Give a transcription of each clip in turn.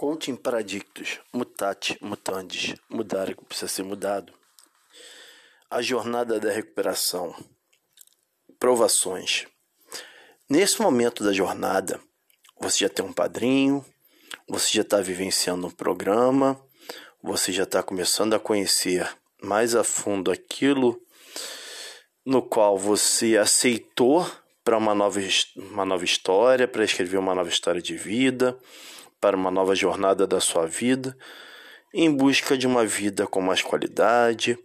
Coaching Paradictus, Mutate, Mutandis, mudar o que precisa ser mudado. A jornada da recuperação. Provações. Nesse momento da jornada, você já tem um padrinho, você já está vivenciando um programa, você já está começando a conhecer mais a fundo aquilo no qual você aceitou para uma nova, uma nova história, para escrever uma nova história de vida para uma nova jornada da sua vida, em busca de uma vida com mais qualidade.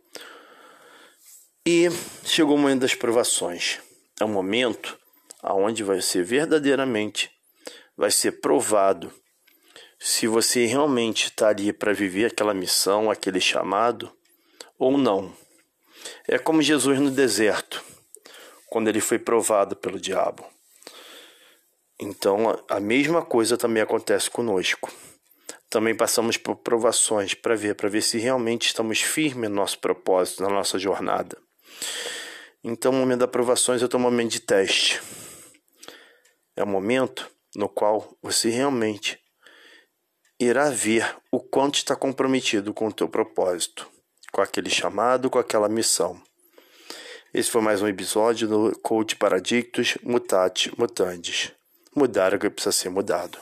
E chegou o momento das provações. É um momento aonde vai ser verdadeiramente vai ser provado se você realmente está ali para viver aquela missão, aquele chamado ou não. É como Jesus no deserto, quando ele foi provado pelo diabo. Então, a mesma coisa também acontece conosco. Também passamos por provações para ver, para ver se realmente estamos firmes no nosso propósito, na nossa jornada. Então, o momento das provações é o momento de teste. É o momento no qual você realmente irá ver o quanto está comprometido com o teu propósito, com aquele chamado, com aquela missão. Esse foi mais um episódio do Coach Paradictus Mutate Mutandis mudar o que precisa ser mudado.